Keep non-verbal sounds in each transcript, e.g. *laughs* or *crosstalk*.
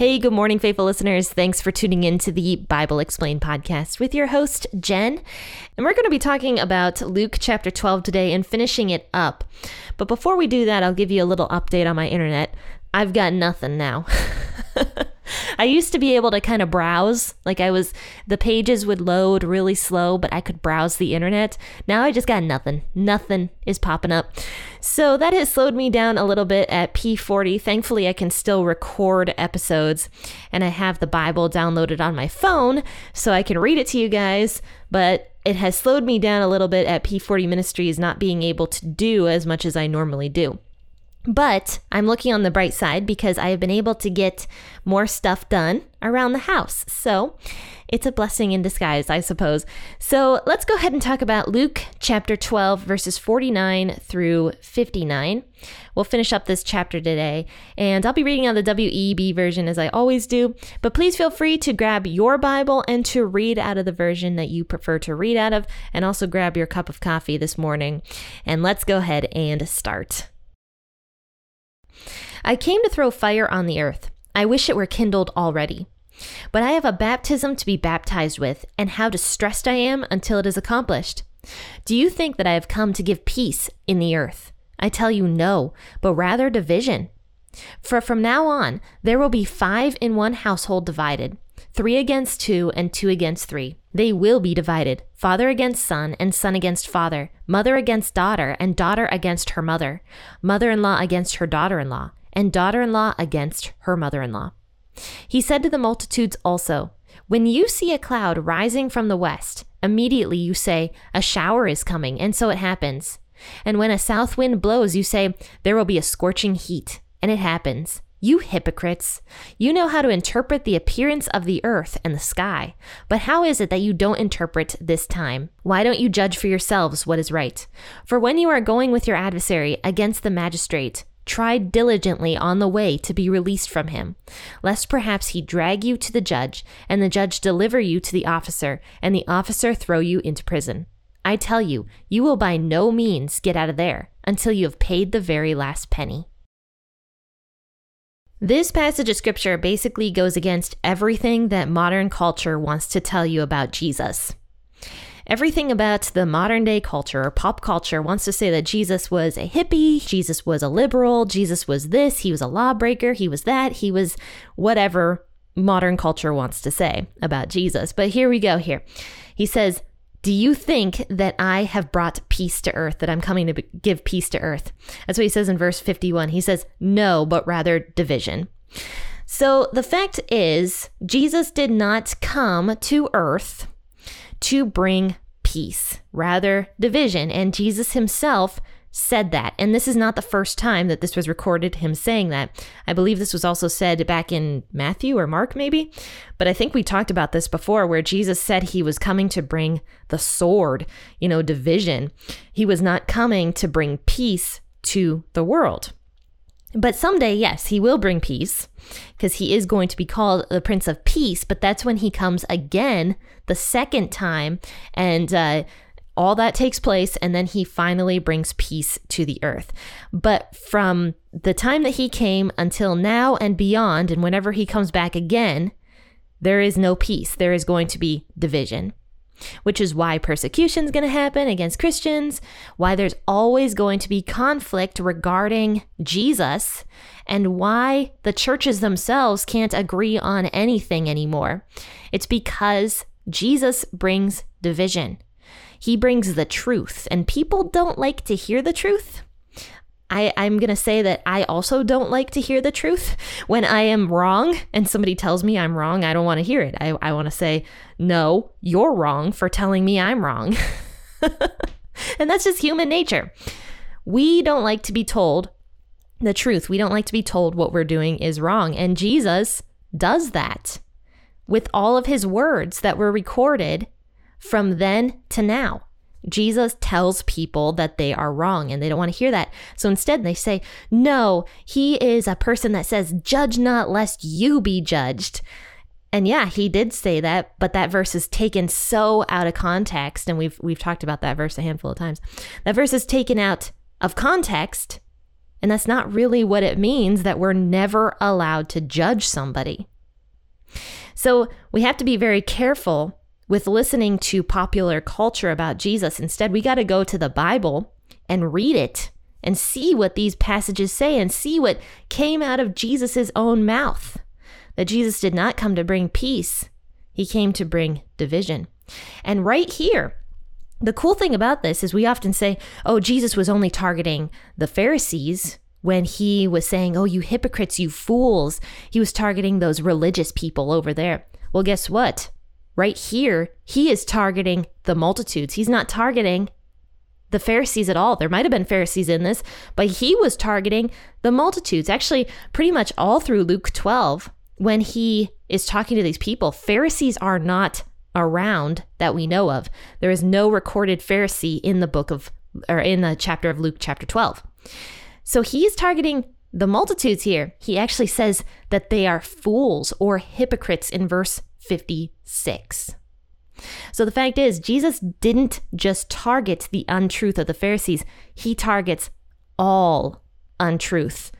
Hey, good morning, faithful listeners. Thanks for tuning in to the Bible Explained podcast with your host, Jen. And we're going to be talking about Luke chapter 12 today and finishing it up. But before we do that, I'll give you a little update on my internet. I've got nothing now. *laughs* I used to be able to kind of browse, like I was, the pages would load really slow, but I could browse the internet. Now I just got nothing. Nothing is popping up. So that has slowed me down a little bit at P40. Thankfully, I can still record episodes, and I have the Bible downloaded on my phone so I can read it to you guys, but it has slowed me down a little bit at P40 Ministries not being able to do as much as I normally do. But I'm looking on the bright side because I have been able to get more stuff done around the house. So it's a blessing in disguise, I suppose. So let's go ahead and talk about Luke chapter 12, verses 49 through 59. We'll finish up this chapter today, and I'll be reading on the WEB version as I always do. But please feel free to grab your Bible and to read out of the version that you prefer to read out of, and also grab your cup of coffee this morning. And let's go ahead and start. I came to throw fire on the earth. I wish it were kindled already. But I have a baptism to be baptized with, and how distressed I am until it is accomplished. Do you think that I have come to give peace in the earth? I tell you no, but rather division. For from now on, there will be five in one household divided three against two, and two against three. They will be divided father against son, and son against father, mother against daughter, and daughter against her mother, mother in law against her daughter in law, and daughter in law against her mother in law. He said to the multitudes also, When you see a cloud rising from the west, immediately you say, A shower is coming, and so it happens. And when a south wind blows, you say, There will be a scorching heat, and it happens. You hypocrites! You know how to interpret the appearance of the earth and the sky, but how is it that you don't interpret this time? Why don't you judge for yourselves what is right? For when you are going with your adversary against the magistrate, try diligently on the way to be released from him, lest perhaps he drag you to the judge, and the judge deliver you to the officer, and the officer throw you into prison. I tell you, you will by no means get out of there until you have paid the very last penny. This passage of scripture basically goes against everything that modern culture wants to tell you about Jesus. Everything about the modern day culture or pop culture wants to say that Jesus was a hippie, Jesus was a liberal, Jesus was this, he was a lawbreaker, he was that, he was whatever modern culture wants to say about Jesus. But here we go here. He says, do you think that I have brought peace to earth, that I'm coming to give peace to earth? That's what he says in verse 51. He says, No, but rather division. So the fact is, Jesus did not come to earth to bring peace, rather division. And Jesus himself said that. And this is not the first time that this was recorded, him saying that. I believe this was also said back in Matthew or Mark, maybe. But I think we talked about this before, where Jesus said he was coming to bring the sword, you know, division. He was not coming to bring peace to the world. But someday, yes, he will bring peace because he is going to be called the Prince of Peace. But that's when he comes again the second time and, uh, all that takes place, and then he finally brings peace to the earth. But from the time that he came until now and beyond, and whenever he comes back again, there is no peace. There is going to be division, which is why persecution is going to happen against Christians, why there's always going to be conflict regarding Jesus, and why the churches themselves can't agree on anything anymore. It's because Jesus brings division. He brings the truth, and people don't like to hear the truth. I, I'm going to say that I also don't like to hear the truth. When I am wrong and somebody tells me I'm wrong, I don't want to hear it. I, I want to say, no, you're wrong for telling me I'm wrong. *laughs* and that's just human nature. We don't like to be told the truth. We don't like to be told what we're doing is wrong. And Jesus does that with all of his words that were recorded from then to now. Jesus tells people that they are wrong and they don't want to hear that. So instead, they say, No, he is a person that says, Judge not lest you be judged. And yeah, he did say that, but that verse is taken so out of context, and we've we've talked about that verse a handful of times. That verse is taken out of context, and that's not really what it means that we're never allowed to judge somebody. So we have to be very careful with listening to popular culture about Jesus. Instead, we got to go to the Bible and read it and see what these passages say and see what came out of Jesus' own mouth that Jesus did not come to bring peace, he came to bring division. And right here, the cool thing about this is we often say, oh, Jesus was only targeting the Pharisees when he was saying, oh, you hypocrites, you fools. He was targeting those religious people over there. Well, guess what? Right here, he is targeting the multitudes. He's not targeting the Pharisees at all. There might have been Pharisees in this, but he was targeting the multitudes. Actually, pretty much all through Luke 12, when he is talking to these people, Pharisees are not around that we know of. There is no recorded Pharisee in the book of, or in the chapter of Luke, chapter 12. So he's targeting the multitudes here. He actually says that they are fools or hypocrites in verse 56. So the fact is, Jesus didn't just target the untruth of the Pharisees, he targets all untruth,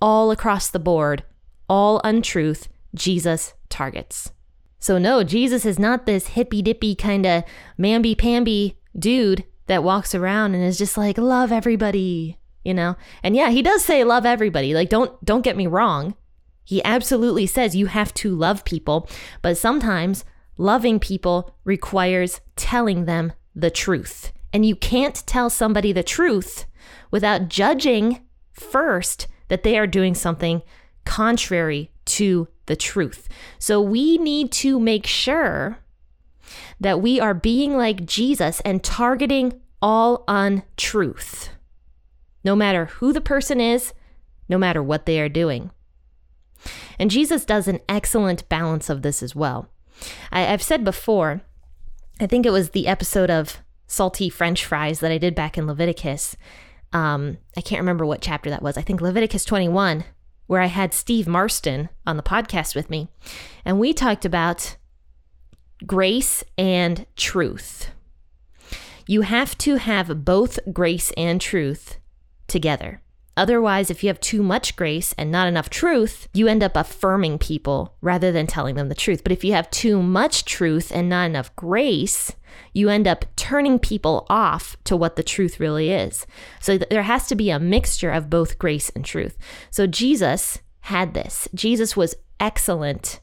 all across the board, all untruth Jesus targets. So, no, Jesus is not this hippy dippy kind of mamby pamby dude that walks around and is just like, love everybody, you know? And yeah, he does say love everybody. Like, don't, don't get me wrong. He absolutely says you have to love people, but sometimes loving people requires telling them the truth. And you can't tell somebody the truth without judging first that they are doing something contrary to the truth. So we need to make sure that we are being like Jesus and targeting all untruth, no matter who the person is, no matter what they are doing. And Jesus does an excellent balance of this as well. I, have said before, I think it was the episode of salty French fries that I did back in Leviticus. Um, I can't remember what chapter that was. I think Leviticus 21 where I had Steve Marston on the podcast with me, and we talked about grace and truth. You have to have both grace and truth together. Otherwise, if you have too much grace and not enough truth, you end up affirming people rather than telling them the truth. But if you have too much truth and not enough grace, you end up turning people off to what the truth really is. So there has to be a mixture of both grace and truth. So Jesus had this. Jesus was excellent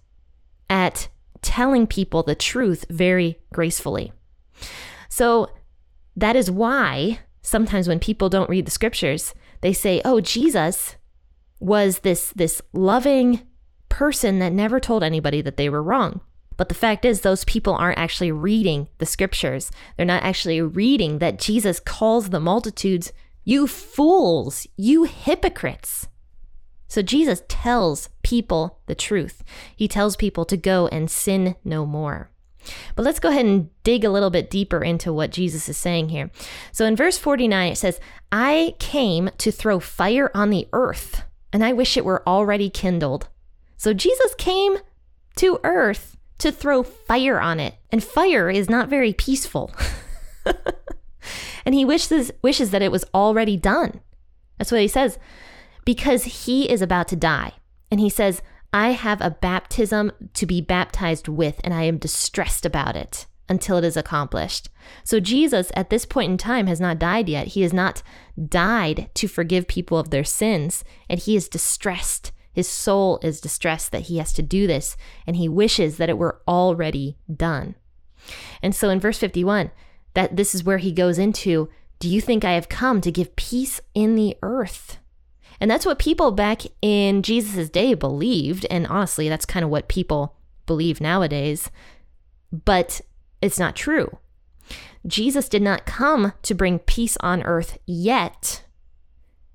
at telling people the truth very gracefully. So that is why sometimes when people don't read the scriptures, they say, "Oh, Jesus was this this loving person that never told anybody that they were wrong." But the fact is those people aren't actually reading the scriptures. They're not actually reading that Jesus calls the multitudes, "You fools, you hypocrites." So Jesus tells people the truth. He tells people to go and sin no more. But let's go ahead and dig a little bit deeper into what Jesus is saying here. So in verse 49, it says, I came to throw fire on the earth, and I wish it were already kindled. So Jesus came to earth to throw fire on it, and fire is not very peaceful. *laughs* and he wishes, wishes that it was already done. That's what he says, because he is about to die. And he says, I have a baptism to be baptized with, and I am distressed about it until it is accomplished. So, Jesus at this point in time has not died yet. He has not died to forgive people of their sins, and he is distressed. His soul is distressed that he has to do this, and he wishes that it were already done. And so, in verse 51, that this is where he goes into Do you think I have come to give peace in the earth? And that's what people back in Jesus' day believed. And honestly, that's kind of what people believe nowadays. But it's not true. Jesus did not come to bring peace on earth yet.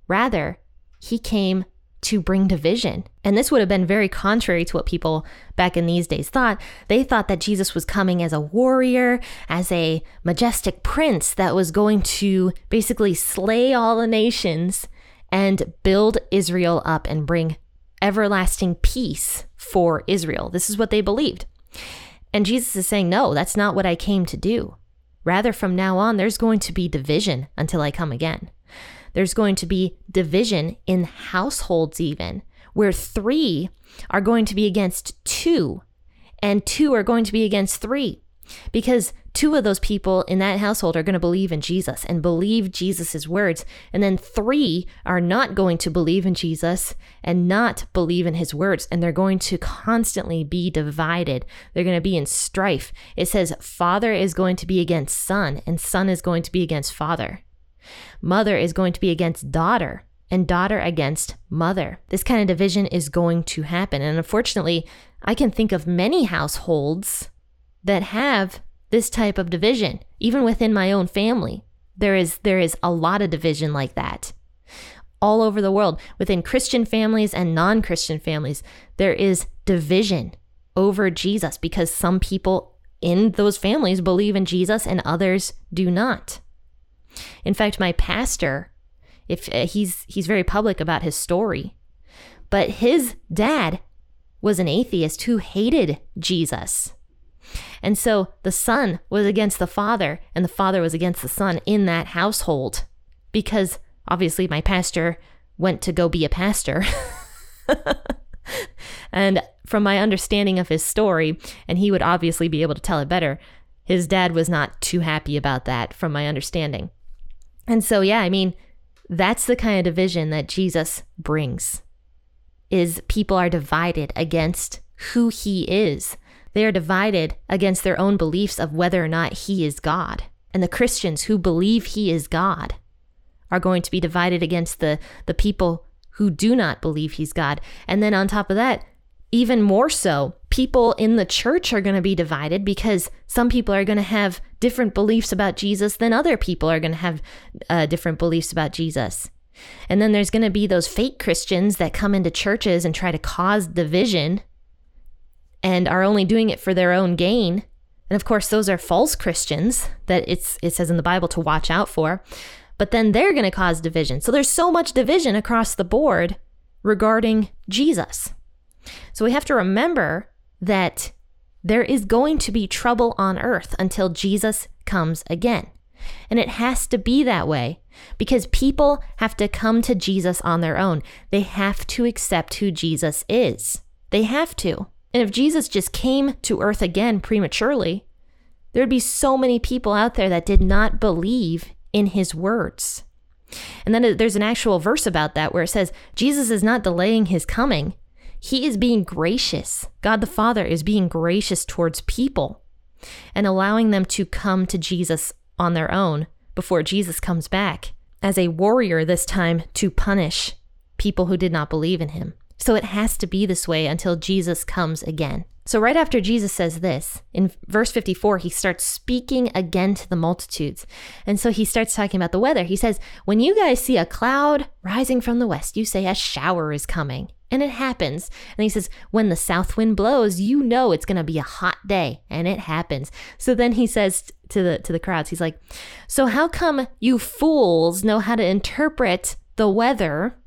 Rather, he came to bring division. And this would have been very contrary to what people back in these days thought. They thought that Jesus was coming as a warrior, as a majestic prince that was going to basically slay all the nations and build Israel up and bring everlasting peace for Israel. This is what they believed. And Jesus is saying, No, that's not what I came to do. Rather, from now on, there's going to be division until I come again. There's going to be division in households, even where three are going to be against two, and two are going to be against three. Because two of those people in that household are going to believe in Jesus and believe Jesus' words. And then three are not going to believe in Jesus and not believe in his words. And they're going to constantly be divided. They're going to be in strife. It says, Father is going to be against son, and son is going to be against father. Mother is going to be against daughter, and daughter against mother. This kind of division is going to happen. And unfortunately, I can think of many households that have this type of division, even within my own family. There is there is a lot of division like that. All over the world, within Christian families and non-Christian families, there is division over Jesus because some people in those families believe in Jesus and others do not. In fact, my pastor, if uh, he's he's very public about his story, but his dad was an atheist who hated Jesus. And so the son was against the father, and the father was against the son in that household because obviously my pastor went to go be a pastor. *laughs* and from my understanding of his story, and he would obviously be able to tell it better, his dad was not too happy about that, from my understanding. And so, yeah, I mean, that's the kind of division that Jesus brings. Is people are divided against who he is they are divided against their own beliefs of whether or not he is God. And the Christians who believe he is God are going to be divided against the, the people who do not believe he's God. And then on top of that, even more so, people in the church are going to be divided because some people are going to have different beliefs about Jesus than other people are going to have uh, different beliefs about Jesus. And then there's going to be those fake Christians that come into churches and try to cause division and are only doing it for their own gain. And of course, those are false Christians that it's it says in the Bible to watch out for. But then they're going to cause division. So there's so much division across the board regarding Jesus. So we have to remember that there is going to be trouble on earth until Jesus comes again. And it has to be that way because people have to come to Jesus on their own. They have to accept who Jesus is. They have to. And if Jesus just came to earth again prematurely, there'd be so many people out there that did not believe in his words. And then there's an actual verse about that where it says, Jesus is not delaying his coming. He is being gracious. God the Father is being gracious towards people and allowing them to come to Jesus on their own before Jesus comes back as a warrior this time to punish people who did not believe in him. So it has to be this way until Jesus comes again. So, right after Jesus says this, in verse 54, he starts speaking again to the multitudes. And so he starts talking about the weather. He says, When you guys see a cloud rising from the west, you say a shower is coming. And it happens. And he says, When the south wind blows, you know it's going to be a hot day. And it happens. So then he says to the, to the crowds, He's like, So how come you fools know how to interpret the weather?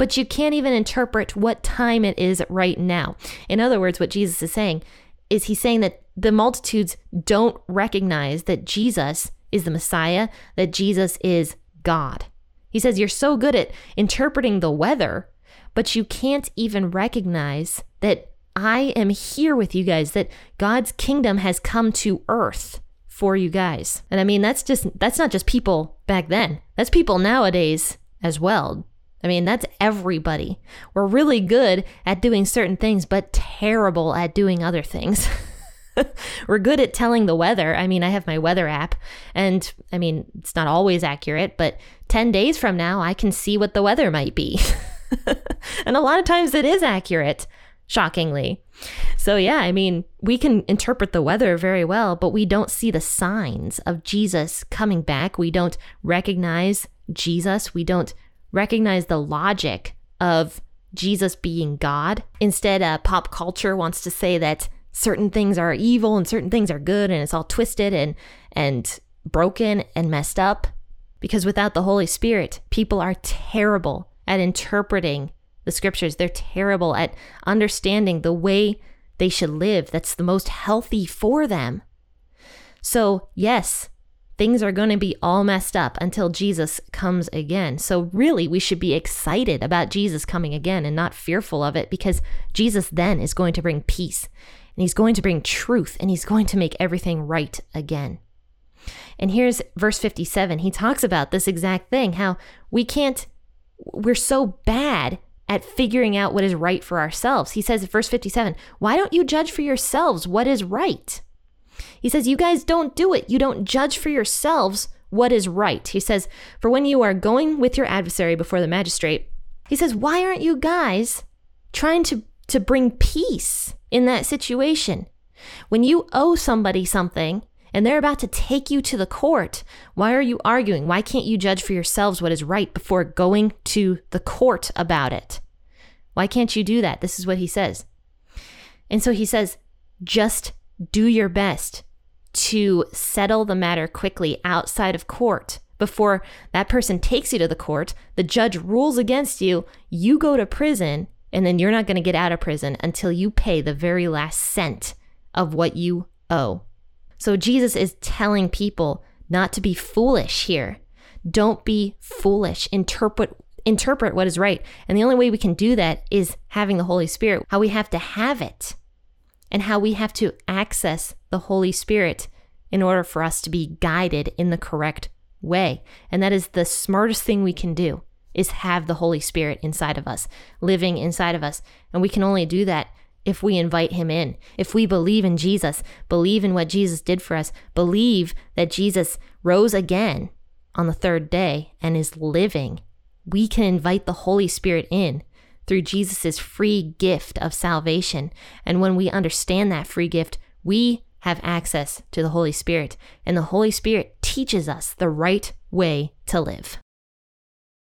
But you can't even interpret what time it is right now. In other words, what Jesus is saying is he's saying that the multitudes don't recognize that Jesus is the Messiah, that Jesus is God. He says, You're so good at interpreting the weather, but you can't even recognize that I am here with you guys, that God's kingdom has come to earth for you guys. And I mean, that's just, that's not just people back then, that's people nowadays as well. I mean, that's everybody. We're really good at doing certain things, but terrible at doing other things. *laughs* We're good at telling the weather. I mean, I have my weather app, and I mean, it's not always accurate, but 10 days from now, I can see what the weather might be. *laughs* and a lot of times it is accurate, shockingly. So, yeah, I mean, we can interpret the weather very well, but we don't see the signs of Jesus coming back. We don't recognize Jesus. We don't recognize the logic of Jesus being God. Instead, uh, pop culture wants to say that certain things are evil and certain things are good and it's all twisted and and broken and messed up. Because without the holy spirit people are terrible at interpreting the scriptures. They're terrible at understanding the way they should live. That's the most healthy for them. So yes things are going to be all messed up until Jesus comes again. So, really, we should be excited about Jesus coming again and not fearful of it because Jesus then is going to bring peace and he's going to bring truth and he's going to make everything right again. And here's verse 57. He talks about this exact thing how we can't, we're so bad at figuring out what is right for ourselves. He says, verse 57, why don't you judge for yourselves what is right? He says, You guys don't do it. You don't judge for yourselves what is right. He says, For when you are going with your adversary before the magistrate, he says, Why aren't you guys trying to, to bring peace in that situation? When you owe somebody something and they're about to take you to the court, why are you arguing? Why can't you judge for yourselves what is right before going to the court about it? Why can't you do that? This is what he says. And so he says, just do your best to settle the matter quickly outside of court before that person takes you to the court, the judge rules against you, you go to prison, and then you're not going to get out of prison until you pay the very last cent of what you owe. So Jesus is telling people not to be foolish here. Don't be foolish. Interpret interpret what is right. And the only way we can do that is having the Holy Spirit. How we have to have it and how we have to access the Holy Spirit in order for us to be guided in the correct way. And that is the smartest thing we can do is have the Holy Spirit inside of us, living inside of us. And we can only do that if we invite him in. If we believe in Jesus, believe in what Jesus did for us, believe that Jesus rose again on the third day and is living, we can invite the Holy Spirit in through Jesus' free gift of salvation. And when we understand that free gift, we have access to the Holy Spirit, and the Holy Spirit teaches us the right way to live.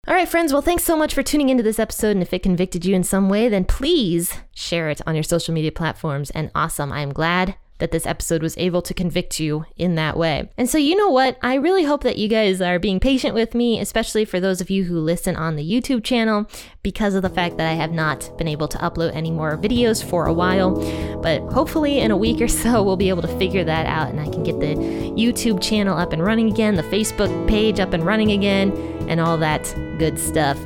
All right, friends. Well, thanks so much for tuning into this episode. And if it convicted you in some way, then please share it on your social media platforms. And awesome. I am glad that this episode was able to convict you in that way. And so, you know what? I really hope that you guys are being patient with me, especially for those of you who listen on the YouTube channel, because of the fact that I have not been able to upload any more videos for a while. But hopefully, in a week or so, *laughs* we'll be able to figure that out and I can get the YouTube channel up and running again, the Facebook page up and running again, and all that good stuff.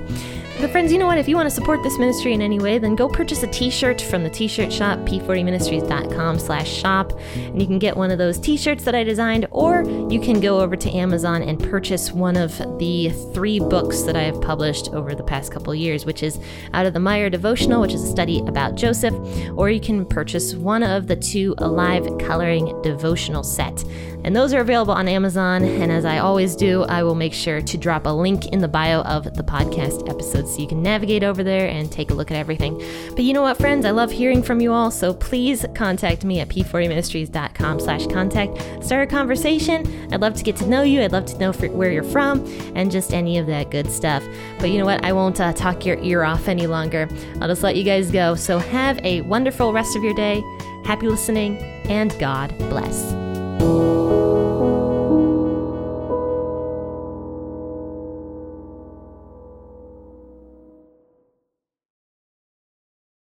But friends, you know what? If you want to support this ministry in any way, then go purchase a t-shirt from the t-shirt shop, p40ministries.com slash shop. And you can get one of those t-shirts that I designed, or you can go over to Amazon and purchase one of the three books that I have published over the past couple years, which is Out of the Mire Devotional, which is a study about Joseph, or you can purchase one of the two Alive Coloring Devotional set. And those are available on Amazon. And as I always do, I will make sure to drop a link in the bio of the podcast episode so you can navigate over there and take a look at everything. But you know what, friends? I love hearing from you all. So please contact me at p40ministries.com slash contact. Start a conversation. I'd love to get to know you. I'd love to know where you're from and just any of that good stuff. But you know what? I won't uh, talk your ear off any longer. I'll just let you guys go. So have a wonderful rest of your day. Happy listening and God bless.